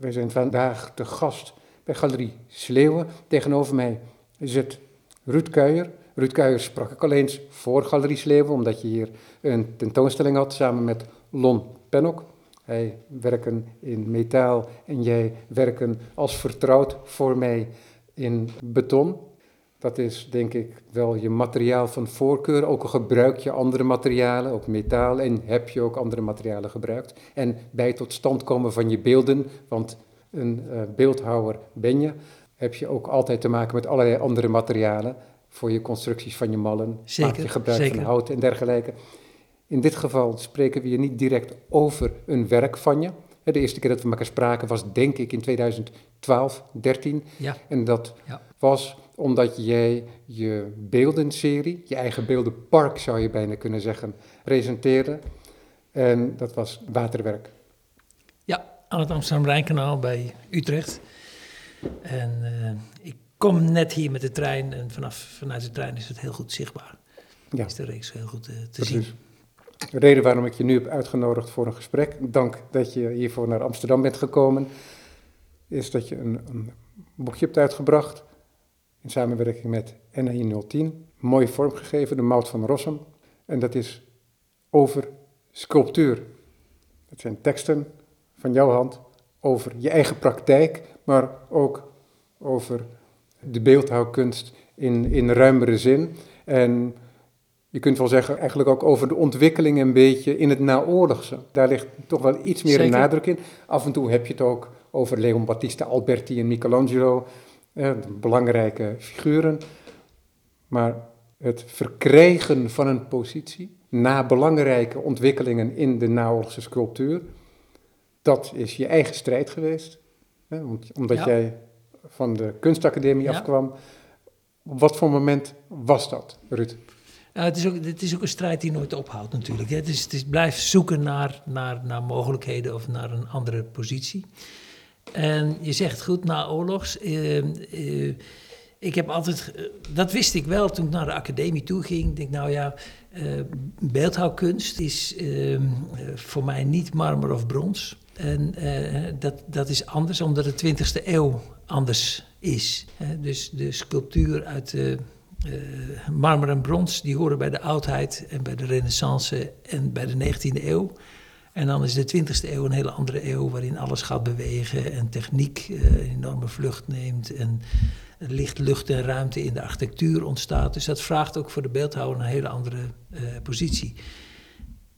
Wij zijn vandaag te gast bij Galerie Sleeuwen. Tegenover mij zit Ruud Kuijer. Ruud Kuijer sprak ik al eens voor Galerie Sleeuwen, omdat je hier een tentoonstelling had samen met Lon Pennock. Hij werken in metaal en jij werken als vertrouwd voor mij in beton. Dat is denk ik wel je materiaal van voorkeur. Ook al gebruik je andere materialen, ook metaal, en heb je ook andere materialen gebruikt. En bij het tot stand komen van je beelden, want een uh, beeldhouwer ben je, heb je ook altijd te maken met allerlei andere materialen voor je constructies van je mallen. Zeker, maak je gebruik zeker. van hout en dergelijke. In dit geval spreken we je niet direct over een werk van je. De eerste keer dat we elkaar spraken was denk ik in 2012, 13. Ja. En dat Ja. was omdat jij je beeldenserie, je eigen beeldenpark zou je bijna kunnen zeggen, presenteerde. En dat was waterwerk. Ja, aan het Amsterdam-Rijnkanaal bij Utrecht. En eh, ik kom net hier met de trein en vanaf, vanuit de trein is het heel goed zichtbaar. Ja. Is de reeks heel goed eh, te zien. De reden waarom ik je nu heb uitgenodigd voor een gesprek, dank dat je hiervoor naar Amsterdam bent gekomen, is dat je een, een boekje hebt uitgebracht in samenwerking met NAI 010. Mooi vormgegeven, de Mout van Rossum. En dat is over sculptuur. Het zijn teksten van jouw hand over je eigen praktijk, maar ook over de beeldhouwkunst in, in ruimere zin. En je kunt wel zeggen, eigenlijk ook over de ontwikkeling een beetje in het naoorlogse. Daar ligt toch wel iets meer Zeker. nadruk in. Af en toe heb je het ook over Leon Battista Alberti en Michelangelo, eh, belangrijke figuren. Maar het verkrijgen van een positie na belangrijke ontwikkelingen in de naoorlogse sculptuur, dat is je eigen strijd geweest. Hè, om- omdat Ja. jij van de kunstacademie Ja. afkwam. Op wat voor moment was dat, Ruud? Ja, het, is ook, het is ook een strijd die nooit ophoudt natuurlijk. Het is, het is blijf zoeken naar, naar, naar mogelijkheden of naar een andere positie. En je zegt goed, na oorlogs. eh, eh, ik heb altijd, dat wist ik wel toen ik naar de academie toe ging. Ik denk, nou ja, eh, beeldhouwkunst is eh, eh, voor mij niet marmer of brons. En dat, dat is anders omdat de 20e eeuw anders is. dus de sculptuur uit marmer en brons, die horen bij de oudheid en bij de renaissance en bij de 19e eeuw. En dan is de 20e eeuw een hele andere eeuw waarin alles gaat bewegen en techniek eh, een enorme vlucht neemt en licht, lucht en ruimte in de architectuur ontstaat. Dus dat vraagt ook voor de beeldhouwer een hele andere eh, positie.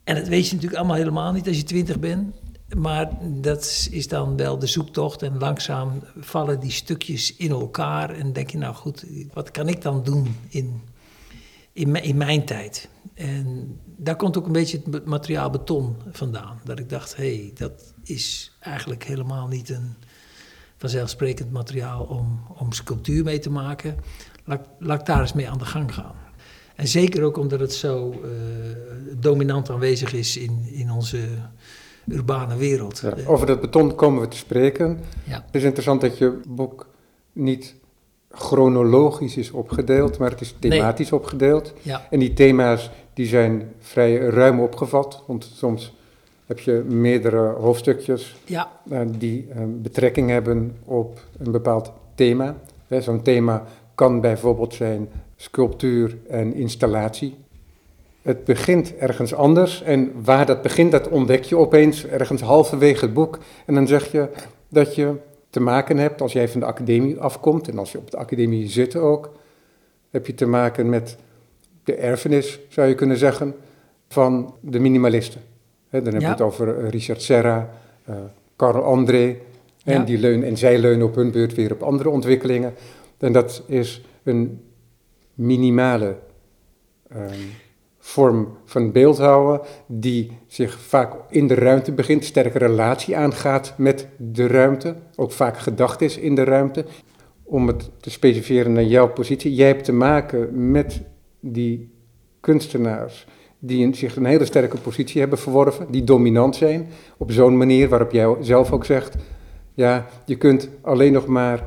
En dat weet je natuurlijk allemaal helemaal niet als je 20 bent. Maar dat is dan wel de zoektocht en langzaam vallen die stukjes in elkaar. En denk je, nou goed, wat kan ik dan doen in, in, mijn- in mijn tijd? En daar komt ook een beetje het materiaal beton vandaan. Dat ik dacht, hé, hey, dat is eigenlijk helemaal niet een vanzelfsprekend materiaal om, om sculptuur mee te maken. Laat, laat ik daar eens mee aan de gang gaan. En zeker ook omdat het zo eh, dominant aanwezig is in, in onze urbane wereld. Ja, over dat beton komen we te spreken. ja. Het is interessant dat je boek niet chronologisch is opgedeeld, maar het is thematisch opgedeeld. ja. En die thema's die zijn vrij ruim opgevat, want soms heb je meerdere hoofdstukjes Ja, eh, die eh, betrekking hebben op een bepaald thema. Zo'n thema kan bijvoorbeeld zijn sculptuur en installatie. Het begint ergens anders en waar dat begint, dat ontdek je opeens ergens halverwege het boek. En dan zeg je dat je te maken hebt, als jij van de academie afkomt en als je op de academie zit ook, heb je te maken met de erfenis, zou je kunnen zeggen, van de minimalisten. Dan heb je Ja. het over eh, Richard Serra, eh Carl André, en, Ja. die leunen, en zij leunen op hun beurt weer op andere ontwikkelingen. En dat is een minimale ehm, vorm van beeldhouden die zich vaak in de ruimte begint, sterke relatie aangaat met de ruimte, ook vaak gedacht is in de ruimte. Om het te specificeren naar jouw positie, jij hebt te maken met die kunstenaars die zich een hele sterke positie hebben verworven, die dominant zijn, op zo'n manier waarop jij zelf ook zegt, ja, je kunt alleen nog maar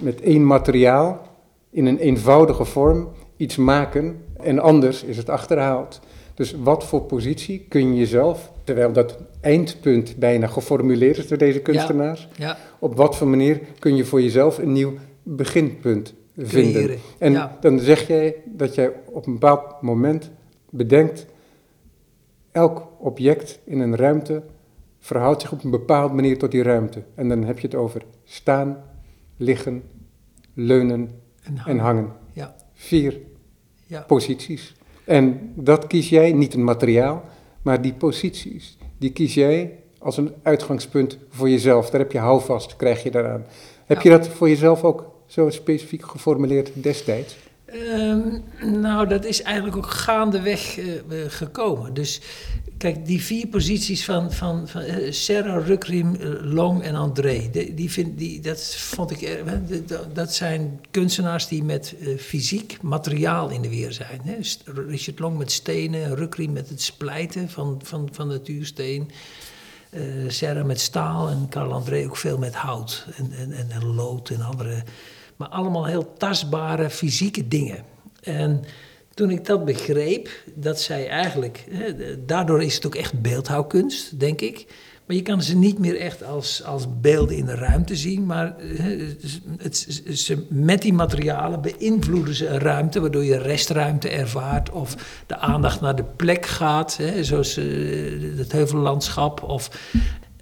met één materiaal in een eenvoudige vorm iets maken en anders is het achterhaald. Dus wat voor positie kun je jezelf, terwijl dat eindpunt bijna geformuleerd is door deze kunstenaars, Ja, op wat voor manier kun je voor jezelf een nieuw beginpunt vinden? Creëren, En ja. dan zeg jij dat jij op een bepaald moment bedenkt, elk object in een ruimte verhoudt zich op een bepaalde manier tot die ruimte. En dan heb je het over staan, liggen, leunen en, en hangen. Ja, Vier ja. posities. En dat kies jij, niet een materiaal, maar die posities, die kies jij als een uitgangspunt voor jezelf. Daar heb je houvast, krijg je daaraan. Heb Ja. je dat voor jezelf ook zo specifiek geformuleerd destijds? Ehm, nou, dat is eigenlijk ook gaandeweg eh, eh, gekomen. Dus kijk, die vier posities van, van, van eh, Serra, Rukrim, eh, Long en André, die, vind, die, dat vond ik, er- de- dat zijn kunstenaars die met eh, fysiek materiaal in de weer zijn. Hè. Richard Long met stenen, Rukrim met het splijten van, van, van natuursteen. Serra met staal en Carl André ook veel met hout en, en, en, en lood en andere. Maar allemaal heel tastbare fysieke dingen. En toen ik dat begreep, dat zij eigenlijk. Hè, daardoor is het ook echt beeldhouwkunst, denk ik. Maar je kan ze niet meer echt als, als beelden in de ruimte zien. Maar hè, het, het- ze, met die materialen beïnvloeden ze een ruimte, waardoor je restruimte ervaart. Of de aandacht naar de plek gaat, hè, zoals eh, het heuvellandschap. Of,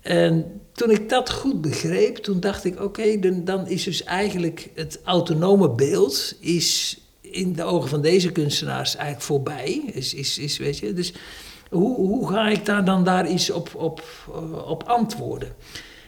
en toen ik dat goed begreep, toen dacht ik: oké, dan, dan is dus eigenlijk het autonome beeld. Is in de ogen van deze kunstenaars eigenlijk voorbij. Is, is, is, weet je, dus hoe, hoe ga ik daar dan daar iets op, op, eh, op antwoorden?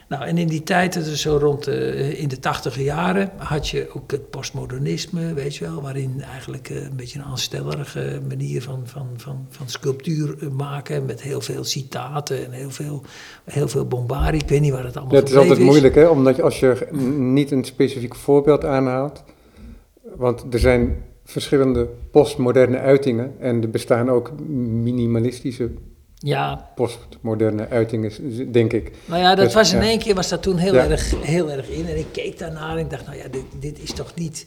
Nou, en in die tijd, dat is zo rond de, in de tachtige jaren, had je ook het postmodernisme, weet je wel, waarin eigenlijk eh, een beetje een aanstellerige manier van, van, van, van sculptuur eh, maken, met heel veel citaten en heel veel, heel veel bombardie. Ik weet niet waar het allemaal Dat is gebleven altijd moeilijk, hè? Omdat je, als je niet een specifiek voorbeeld aanhaalt, want er zijn verschillende postmoderne uitingen en er bestaan ook minimalistische Ja, postmoderne uitingen, denk ik. Nou ja, dat Dus, was in ja. één keer was dat toen heel, Ja. erg, heel erg in. En ik keek daarnaar en ik dacht, nou ja, dit, dit is toch niet...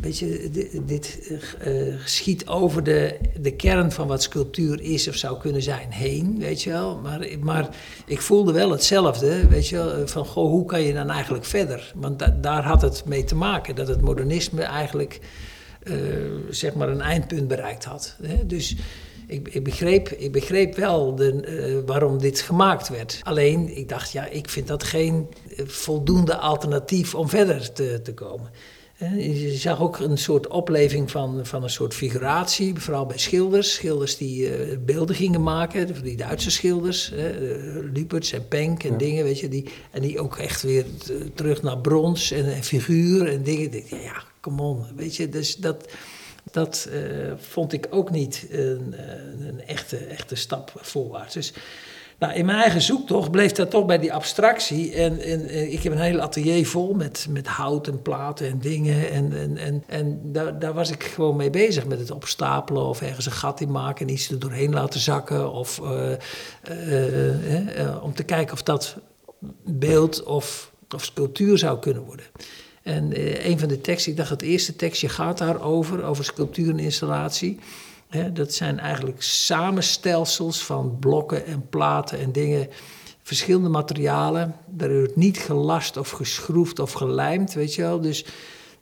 Weet je, dit, dit eh, schiet over de, de kern van wat sculptuur is of zou kunnen zijn heen, weet je wel. Maar, maar ik voelde wel hetzelfde, weet je wel, eh, van goh, hoe kan je dan eigenlijk verder? Want da- daar had het mee te maken, dat het modernisme eigenlijk, eh, zeg maar, een eindpunt bereikt had. Hè? Dus ik, ik, begreep, ik begreep wel de, eh, waarom dit gemaakt werd. Alleen, ik dacht, ja, ik vind dat geen eh, voldoende alternatief om verder te, te komen. Je zag ook een soort opleving van, van een soort figuratie, vooral bij schilders. Schilders die beelden gingen maken, die Duitse schilders, Luperts en Penck en Ja. dingen, weet je. Die, en die ook echt weer terug naar brons en, en figuur en dingen. Ja, come weet je. Dus dat, dat eh, vond ik ook niet een, eh, een echte, echte stap voorwaarts. Dus nou, in mijn eigen zoektocht bleef dat toch bij die abstractie. En, en, ik heb een hele atelier vol met, met hout en platen en dingen. En, en, en, en daar, daar was ik gewoon mee bezig met het opstapelen of ergens een gat in maken en iets er doorheen laten zakken. Of eh, om te kijken of dat beeld of, of sculptuur zou kunnen worden. En eh, een van de teksten, ik dacht het eerste tekstje gaat daarover, over sculptuur en installatie. Dat zijn eigenlijk samenstelsels van blokken en platen en dingen, verschillende materialen. Daar wordt niet gelast of geschroefd of gelijmd, weet je wel. Dus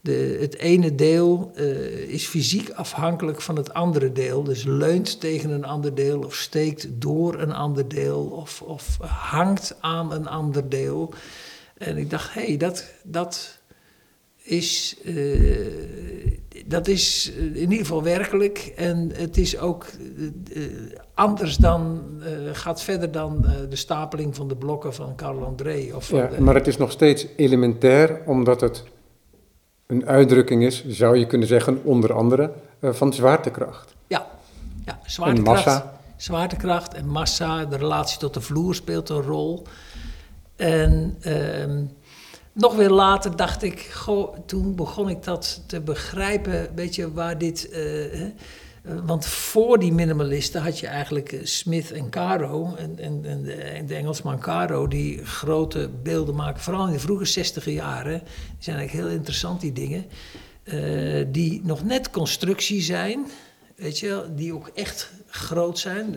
de, het ene deel eh, is fysiek afhankelijk van het andere deel. Dus leunt tegen een ander deel of steekt door een ander deel of, of hangt aan een ander deel. En ik dacht, hé, hey, dat, dat is, eh, dat is eh, in ieder geval werkelijk. En het is ook eh, anders dan, gaat verder dan de stapeling van de blokken van Carl André. Of Ja, de- maar het is nog steeds elementair, omdat het een uitdrukking is, zou je kunnen zeggen, onder andere, van zwaartekracht. Ja, ja En zwaartekracht, massa. zwaartekracht en massa, de relatie tot de vloer speelt een rol. En ehm, nog weer later dacht ik, goh, toen begon ik dat te begrijpen, weet je, waar dit... eh, want voor die minimalisten had je eigenlijk eh, Smith en Caro, en, en, en de, en de Engelsman Caro, die grote beelden maken, vooral in de vroege zestiger jaren. Die zijn eigenlijk heel interessant, die dingen. eh, die nog net constructie zijn, weet je die ook echt groot zijn.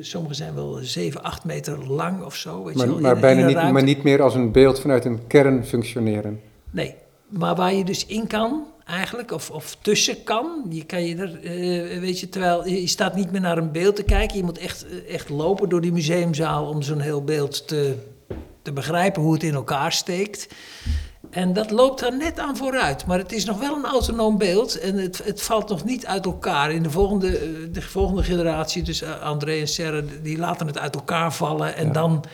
Sommige zijn wel 7, 8 meter lang of zo. Weet maar, je wel, maar in- bijna in niet, maar niet meer als een beeld vanuit een kern functioneren. Nee, maar waar je dus in kan eigenlijk, of, of tussen kan, je kan je er, eh, weet je, terwijl je je staat niet meer naar een beeld te kijken, je moet echt, eh, echt lopen door die museumzaal om zo'n heel beeld te, te begrijpen hoe het in elkaar steekt. En dat loopt er net aan vooruit, maar het is nog wel een autonoom beeld en het, het valt nog niet uit elkaar. In de volgende, eh, de volgende generatie, dus eh, André en Serre, die laten het uit elkaar vallen en Ja. dan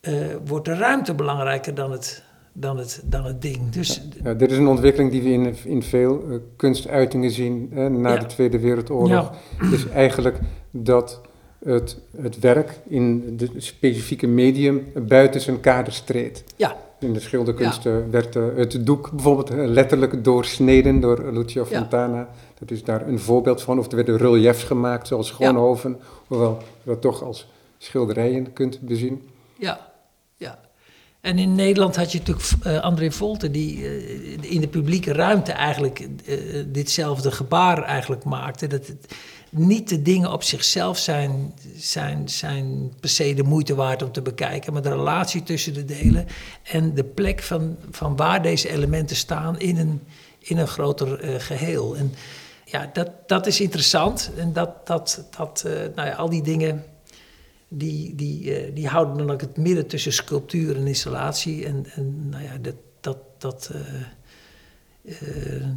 eh, wordt de ruimte belangrijker dan het, dan het, dan het ding. Dus Ja, dit is een ontwikkeling die we in, in veel kunstuitingen zien eh, na de Tweede Wereldoorlog. Is eigenlijk dat het, het werk in de specifieke medium buiten zijn kaders treedt. ja, In de schilderkunsten werd eh, het doek bijvoorbeeld eh, letterlijk doorsneden door Lucio Ja. Fontana. Dat is daar een voorbeeld van. Of er werden reliefs gemaakt zoals Schoonhoven. Hoewel je dat toch als schilderijen kunt bezien. Ja, ja. En in Nederland had je natuurlijk eh, André Volte, die in de publieke ruimte eigenlijk ditzelfde gebaar eigenlijk maakte. Dat het, niet de dingen op zichzelf zijn, zijn, zijn per se de moeite waard om te bekijken, maar de relatie tussen de delen en de plek van, van waar deze elementen staan in een, in een groter eh, geheel. En ja, dat, dat is interessant. En dat, dat, dat eh, nou ja, al die dingen die, die, eh, die houden dan ook het midden tussen sculptuur en installatie. En, en nou ja, dat, dat, dat,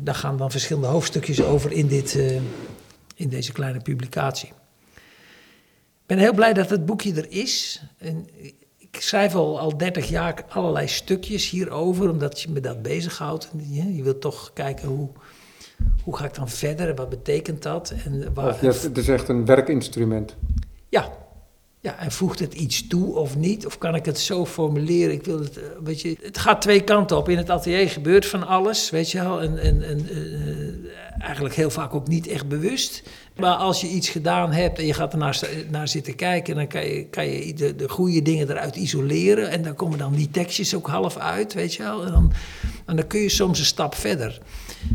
daar gaan dan verschillende hoofdstukjes over in, dit, in deze kleine publicatie. Ik ben heel blij dat het boekje er is. En ik schrijf al, al 30 jaar allerlei stukjes hierover, omdat je me dat bezighoudt. Je, je wilt toch kijken hoe, hoe ga ik dan verder en wat betekent dat? En waar, het is echt een werkinstrument. ja. Ja, en voegt het iets toe of niet? Of kan ik het zo formuleren? Ik wil het, eh, weet je, het gaat twee kanten op. In het atelier gebeurt van alles, weet je wel. En, en, en eh, eigenlijk heel vaak ook niet echt bewust. Maar als je iets gedaan hebt en je gaat ernaar naar zitten kijken... dan kan je, kan je de, de goede dingen eruit isoleren. En dan komen dan die tekstjes ook half uit, weet je wel. En dan, en dan kun je soms een stap verder.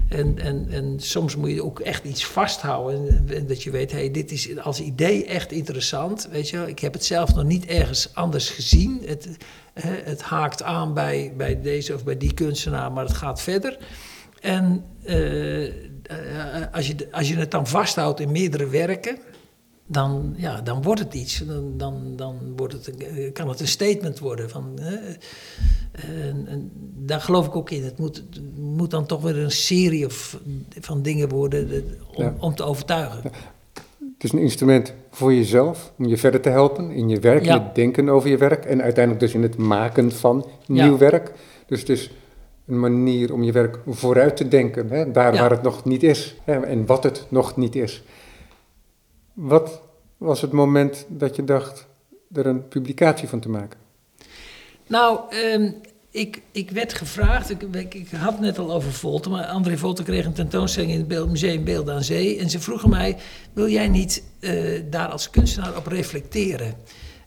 En, en, en soms moet je ook echt iets vasthouden. En, dat je weet, hey, dit is als idee echt interessant. Weet je. Ik heb het zelf nog niet ergens anders gezien. Het, het haakt aan bij, bij deze of bij die kunstenaar, maar het gaat verder. En eh, eh, als, je, als je het dan vasthoudt in meerdere werken, dan, ja, dan wordt het iets. Dan, dan, dan wordt het, eh, kan het een statement worden. Van, hè, en, en daar geloof ik ook in. Het moet, het moet dan toch weer een serie of, van dingen worden eh, om, Ja. om te overtuigen. Het is een instrument voor jezelf, om je verder te helpen in je werk, Ja. in het denken over je werk en uiteindelijk dus in het maken van nieuw werk. Dus het is een manier om je werk vooruit te denken, hè, daar waar het nog niet is hè, en wat het nog niet is. Wat was het moment dat je dacht er een publicatie van te maken? Nou, ehm, ik, ik werd gevraagd, ik, ik, had het net al over Volte, maar André Volte kreeg een tentoonstelling in het Beeld- Museum Beelden aan Zee. En ze vroegen mij, wil jij niet eh, daar als kunstenaar op reflecteren?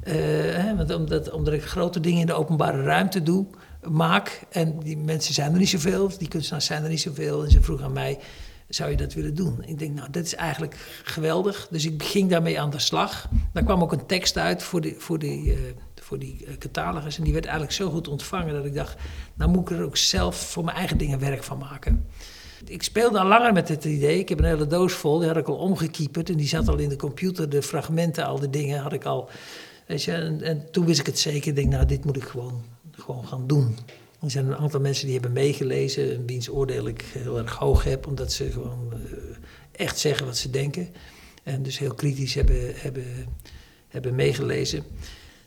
Eh, hè, want omdat, omdat ik grote dingen in de openbare ruimte doe, maak, en die mensen zijn er niet zoveel, die kunstenaars zijn er niet zoveel. En ze vroegen aan mij, zou je dat willen doen? Ik denk, nou, dat is eigenlijk geweldig. Dus ik ging daarmee aan de slag. Daar kwam ook een tekst uit voor die, voor die, eh, voor die eh, catalogus. En die werd eigenlijk zo goed ontvangen dat ik dacht, nou moet ik er ook zelf voor mijn eigen dingen werk van maken. Ik speelde al langer met het idee. Ik heb een hele doos vol, die had ik al omgekieperd. En die zat al in de computer, de fragmenten, al die dingen had ik al. En, en toen wist ik het zeker. Ik denk, nou, dit moet ik gewoon, gewoon gaan doen. Er zijn een aantal mensen die hebben meegelezen, en wiens oordeel ik heel erg hoog heb, omdat ze gewoon eh, echt zeggen wat ze denken. En dus heel kritisch hebben, hebben, hebben meegelezen.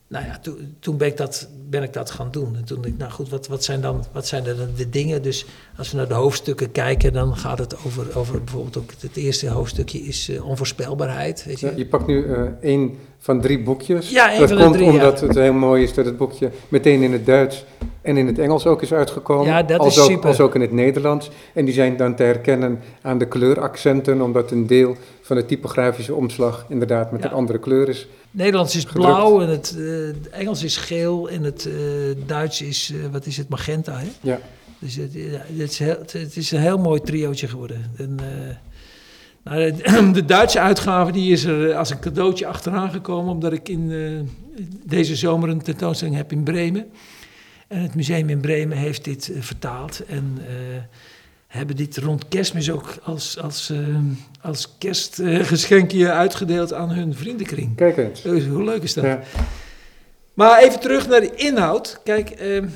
Nou ja, toen, toen ben, ik dat, ben ik dat gaan doen. En toen dacht ik, nou goed, wat, wat zijn dan wat zijn er dan de dingen? Dus als we naar de hoofdstukken kijken, dan gaat het over, over bijvoorbeeld ook het eerste hoofdstukje is eh, onvoorspelbaarheid. Weet je? Ja, je pakt nu eh één van drie boekjes. Ja, één dat van de komt ja. omdat het heel mooi is dat het boekje meteen in het Duits en in het Engels ook is uitgekomen. Ja, dat als is ook, super. Als ook in het Nederlands. En die zijn dan te herkennen aan de kleuraccenten, omdat een deel van de typografische omslag inderdaad met Ja. een andere kleur is. Nederlands is Gedrukt. blauw en het eh, Engels is geel en het eh, Duits is, eh, wat is het, magenta. Hè? Ja. Dus het, is, heel, het is een heel mooi triootje geworden. En, nou, de, de Duitse uitgave die is er als een cadeautje achteraan gekomen, omdat ik in deze zomer een tentoonstelling heb in Bremen. En het museum in Bremen heeft dit vertaald en hebben dit rond kerstmis ook als, als, eh, als kerstgeschenkje uitgedeeld aan hun vriendenkring. Kijk eens. Hoe leuk is dat? Ja. Maar even terug naar de inhoud. Kijk, ehm,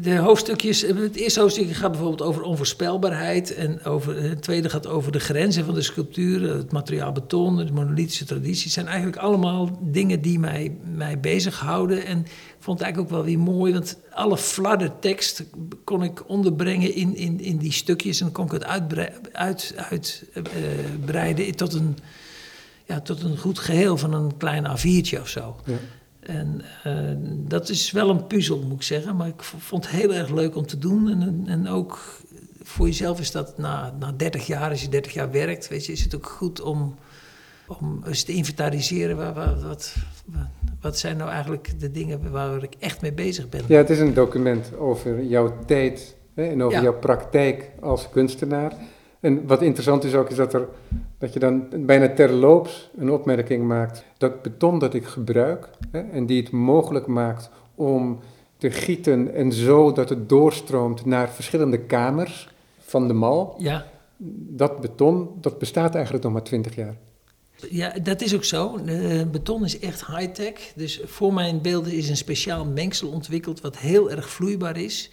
de hoofdstukjes. Het eerste hoofdstuk gaat bijvoorbeeld over onvoorspelbaarheid. En over, het tweede gaat over de grenzen van de sculptuur. Het materiaal beton, de monolithische traditie. Het zijn eigenlijk allemaal dingen die mij, mij bezighouden. En ik vond het eigenlijk ook wel weer mooi. Want alle fladdertekst kon ik onderbrengen in, in, in die stukjes. En kon ik het uitbreiden uit, uit, eh, tot een ja, tot een goed geheel van een klein A4'tje of zo. Ja. En eh, dat is wel een puzzel, moet ik zeggen. Maar ik vond het heel erg leuk om te doen. En, en ook voor jezelf is dat na, na 30 jaar, als je 30 jaar werkt, weet je, is het ook goed om, om eens te inventariseren. Waar, waar- wat, wat, wat zijn nou eigenlijk de dingen waar ik echt mee bezig ben? Ja, het is een document over jouw tijd hè, en over Ja. jouw praktijk als kunstenaar. En wat interessant is ook, is dat, er, dat je dan bijna terloops een opmerking maakt. Dat beton dat ik gebruik hè, en die het mogelijk maakt om te gieten en zo dat het doorstroomt naar verschillende kamers van de mal. Ja, Dat beton, dat bestaat eigenlijk nog maar 20 jaar. Ja, dat is ook zo. Eh, beton is echt high-tech. Dus voor mijn beelden is een speciaal mengsel ontwikkeld wat heel erg vloeibaar is.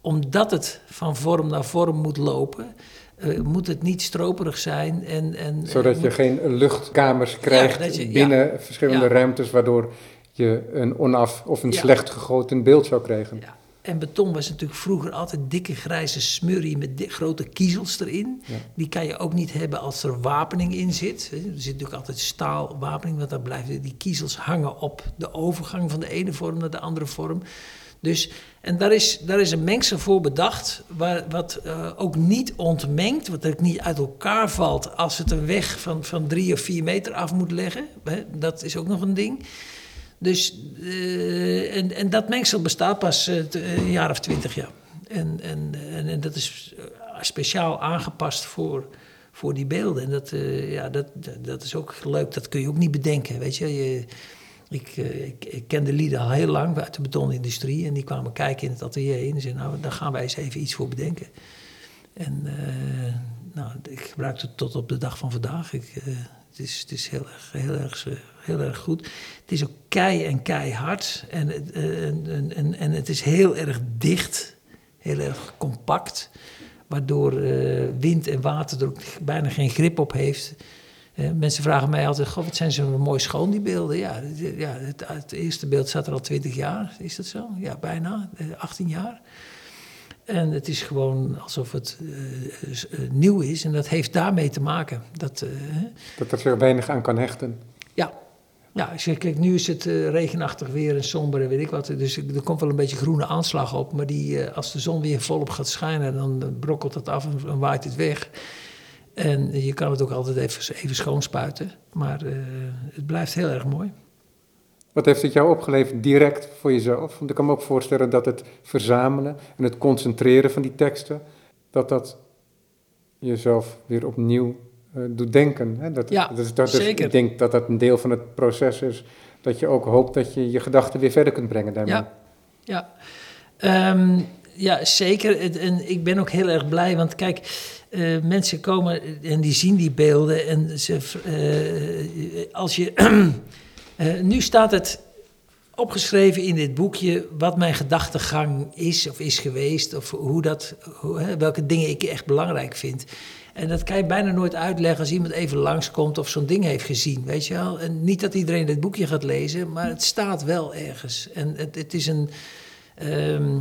Omdat het van vorm naar vorm moet lopen, eh, moet het niet stroperig zijn. En, en, Zodat eh, je moet- geen luchtkamers krijgt je- ja. binnen verschillende Ja. ruimtes, waardoor je een onaf of een slecht gegoten beeld zou krijgen. Ja. En beton was natuurlijk vroeger altijd dikke grijze smurrie met grote kiezels erin. Die kan je ook niet hebben als er wapening in zit. Er zit natuurlijk altijd staalwapening, want dan blijven die kiezels hangen op de overgang van de ene vorm naar de andere vorm. Dus, en daar is, daar is een mengsel voor bedacht, waar, wat eh, ook niet ontmengt, wat ook niet uit elkaar valt als het een weg van, van drie of vier meter af moet leggen. Hè, dat is ook nog een ding. Dus, eh, en, en dat mengsel bestaat pas eh, een jaar of twintig jaar. En, en, en, dat is speciaal aangepast voor, voor die beelden. En dat, ja, dat- dat is ook leuk, dat kun je ook niet bedenken. Weet je, je ik, eh, ik, ik ken de lieden al heel lang uit de betonindustrie. En die kwamen kijken in het atelier. En zeiden, nou, daar gaan wij eens even iets voor bedenken. En eh, nou, ik gebruik het tot op de dag van vandaag. Ik, eh, het is, het is heel, erg, heel, erg, heel erg goed. Het is ook kei en keihard. En, het, eh, en, en, en, het is heel erg dicht. Heel erg compact. Waardoor wind en water er ook bijna geen grip op heeft. Eh, mensen vragen mij altijd, goh, wat zijn zo mooi schoon die beelden. Ja, het- ja het, het eerste beeld staat er al 20 jaar, is dat zo? Ja, bijna, eh, 18 jaar. En het is gewoon alsof het eh, eh, nieuw is. En dat heeft daarmee te maken. Dat, eh. Dat er zich weinig aan kan hechten. ja. Ja, als je kijkt, nu is het eh, regenachtig weer en somber en weet ik wat. Dus er komt wel een beetje groene aanslag op. Maar die, eh, als de zon weer volop gaat schijnen, dan eh, brokkelt het af en, en waait het weg. En je kan het ook altijd even, even schoonspuiten. Maar eh, het blijft heel erg mooi. Wat heeft het jou opgeleverd direct voor jezelf? Want ik kan me ook voorstellen dat het verzamelen en het concentreren van die teksten, dat dat jezelf weer opnieuw eh, doet denken. Hè? Dat, Ja, dat zeker. ik denk dat dat een deel van het proces is, dat je ook hoopt dat je je gedachten weer verder kunt brengen daarmee. Ja, ja. Ehm, ja zeker. En ik ben ook heel erg blij, want kijk, eh, mensen komen en die zien die beelden. En ze, eh, als je. eh, nu staat het opgeschreven in dit boekje wat mijn gedachtegang is of is geweest, of hoe dat, hoe, hè, welke dingen ik echt belangrijk vind. En dat kan je bijna nooit uitleggen als iemand even langskomt of zo'n ding heeft gezien, weet je wel. En niet dat iedereen dit boekje gaat lezen, maar het staat wel ergens. En het, het is een... ehm,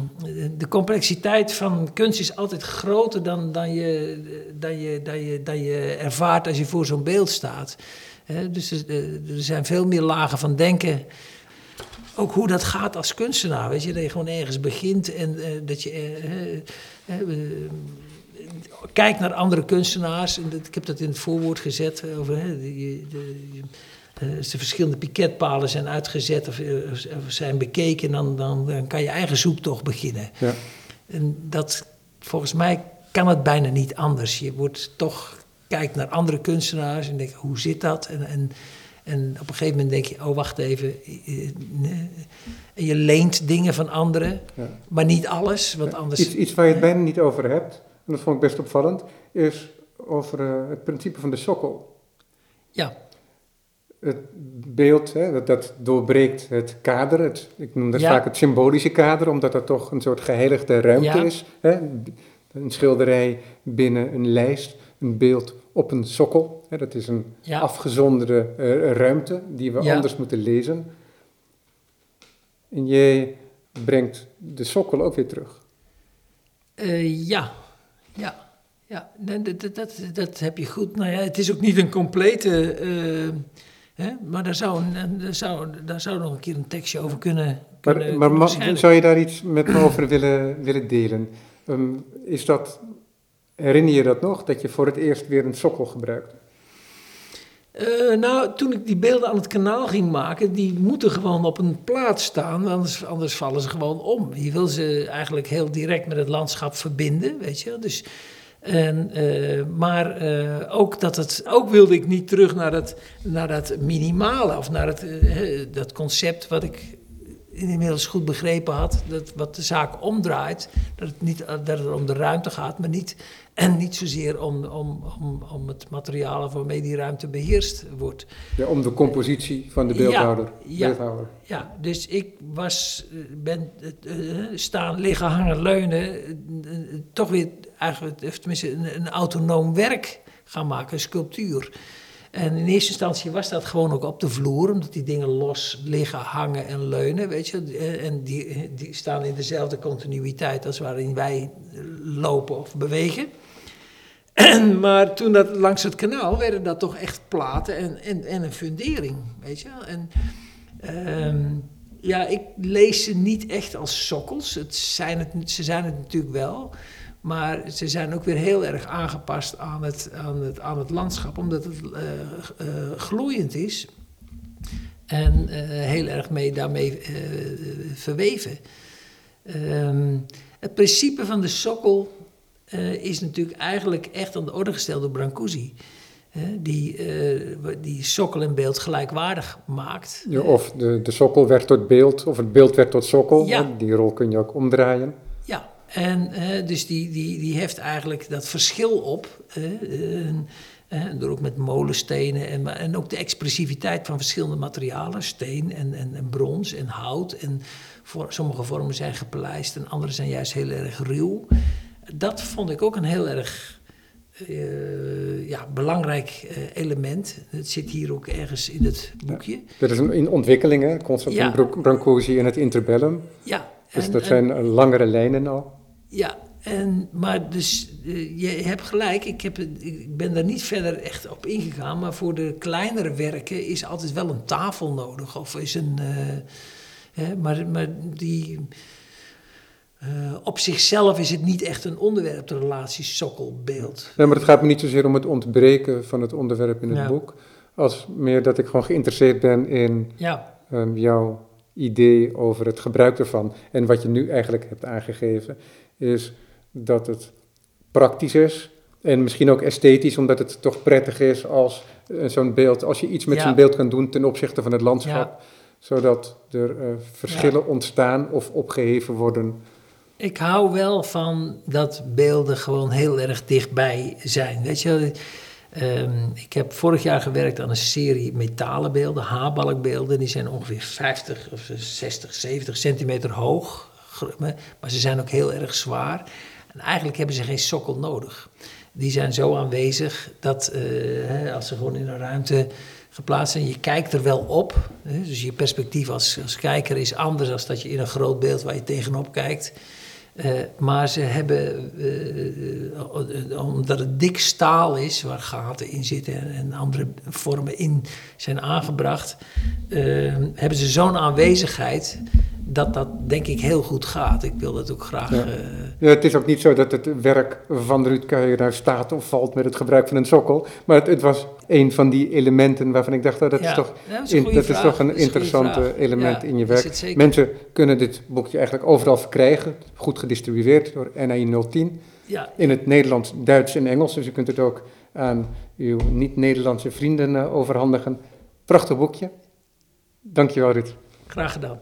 de complexiteit van kunst is altijd groter dan, dan, je, dan, je, dan, je, dan je ervaart als je voor zo'n beeld staat. Dus er, zijn veel meer lagen van denken ook hoe dat gaat als kunstenaar. Weet je, dat je gewoon ergens begint en eh, dat je. eh, kijk naar andere kunstenaars. Ik heb dat in het voorwoord gezet. Over, hè, de, de, eh, verschillende piketpalen zijn uitgezet of, eh, of zijn bekeken, dan, dan, dan kan je eigen zoektocht beginnen. Ja. En dat, volgens mij kan het bijna niet anders. Je wordt toch, kijkt naar andere kunstenaars en denkt, hoe zit dat? En, en, en op een gegeven moment denk je, oh wacht even. En je leent dingen van anderen, ja. maar niet alles. Want anders, iets, iets waar je het bijna niet over hebt, en dat vond ik best opvallend, is over het principe van de sokkel. Ja. Het beeld, hè, dat, dat doorbreekt het kader. Het, ik noem dat vaak het symbolische kader, omdat dat toch een soort geheiligde ruimte is. Hè? Een schilderij binnen een lijst, een beeld op een sokkel. Hè? Dat is een afgezonderde uh, ruimte die we anders moeten lezen. En jij brengt de sokkel ook weer terug. Uh, ja, ja. Ja, dat, dat, dat, dat, heb je goed. Nou ja, het is ook niet een complete. Uh, hè, maar daar zou, daar, zou, daar zou nog een keer een tekstje over kunnen. kunnen maar, maar zou je daar iets met me over willen, willen delen? Um, is dat, herinner je dat nog, dat je voor het eerst weer een sokkel gebruikte? Uh, nou, toen ik die beelden aan het kanaal ging maken, die moeten gewoon op een plaats staan, anders, anders vallen ze gewoon om. Je wil ze eigenlijk heel direct met het landschap verbinden, weet je. Dus en, uh, maar uh, ook, dat het, ook wilde ik niet terug naar dat, naar dat minimale of naar het, uh, dat concept wat ik inmiddels goed begrepen had. Dat wat de zaak omdraait, dat het, niet, dat het om de ruimte gaat, maar niet, en niet zozeer om, om, om, om het materiaal waarmee die ruimte beheerst wordt. Ja, om de compositie van de beeldhouder. Ja, beeldhouder. ja, dus ik was, ben staan, liggen, hangen, leunen, toch weer eigenlijk, tenminste, een, een autonoom werk gaan maken, een sculptuur. En in eerste instantie was dat gewoon ook op de vloer, omdat die dingen los liggen, hangen en leunen, weet je. En die, die staan in dezelfde continuïteit als waarin wij lopen of bewegen. Maar toen dat langs het kanaal werden dat toch echt platen en, en, en een fundering, weet je. En um, ja, ik lees ze niet echt als sokkels. Het zijn het, ze zijn het natuurlijk wel. Maar ze zijn ook weer heel erg aangepast aan het, aan het, aan het landschap, omdat het uh, gloeiend is. En uh, heel erg mee, daarmee verweven. Um, het principe van de sokkel is natuurlijk eigenlijk echt aan de orde gesteld door Brancusi. die, die sokkel en beeld gelijkwaardig maakt. Ja, of de, de sokkel werd tot beeld, of het beeld werd tot sokkel. Ja. Die rol kun je ook omdraaien. Ja, en dus die, die, die heft eigenlijk dat verschil op. En door ook met molenstenen en, en ook de expressiviteit van verschillende materialen, steen en, en, en brons en hout. En voor, sommige vormen zijn gepleist en andere zijn juist heel erg ruw. Dat vond ik ook een heel erg uh, ja, belangrijk uh, element. Het zit hier ook ergens in het boekje. Ja, dat is in ontwikkeling, hè? Constantin ja. Brancusi in het interbellum. Ja. Dus en, dat zijn en, langere lijnen al. Ja, en, maar dus uh, je hebt gelijk, ik, heb, ik ben daar niet verder echt op ingegaan, maar voor de kleinere werken is altijd wel een tafel nodig. Of is een, uh, hè, maar, maar die, uh, op zichzelf is het niet echt een onderwerp, de relatie sokkelbeeld. Nee, maar het gaat me niet zozeer om het ontbreken van het onderwerp in het ja. boek, als meer dat ik gewoon geïnteresseerd ben in ja. um, jouw idee over het gebruik ervan. En wat je nu eigenlijk hebt aangegeven, is dat het praktisch is en misschien ook esthetisch, omdat het toch prettig is als uh, zo'n beeld, als je iets met ja. zo'n beeld kan doen ten opzichte van het landschap, zodat er uh, verschillen ontstaan of opgeheven worden. Ik hou wel van dat beelden gewoon heel erg dichtbij zijn. Weet je, um, ik heb vorig jaar gewerkt aan een serie metalen beelden, haarbalkbeelden. Die zijn ongeveer 50 of 60, 70 centimeter hoog maar ze zijn ook heel erg zwaar. En eigenlijk hebben ze geen sokkel nodig. Die zijn zo aanwezig dat uh, als ze gewoon in een ruimte geplaatst zijn, je kijkt er wel op. Dus je perspectief als, als kijker is anders dan dat je in een groot beeld waar je tegenop kijkt. Uh, maar ze hebben, uh, omdat het dik staal is, waar gaten in zitten en, en andere vormen in zijn aangebracht, hebben ze zo'n aanwezigheid dat dat denk ik heel goed gaat. Ik wil dat ook graag. Ja. eh, Ja, het is ook niet zo dat het werk van Ruud Kuijer nou staat of valt met het gebruik van een sokkel. Maar het, het was een van die elementen waarvan ik dacht, oh, dat, ja, is, toch, dat is, een in- dat is toch een vraag. element in je werk. Mensen kunnen dit boekje eigenlijk overal verkrijgen. Goed gedistribueerd door NAI 010. Ja, In het Nederlands, Duits en Engels. Dus u kunt het ook aan uw niet-Nederlandse vrienden eh, overhandigen. Prachtig boekje. Dankjewel, Ruud. graag gedaan.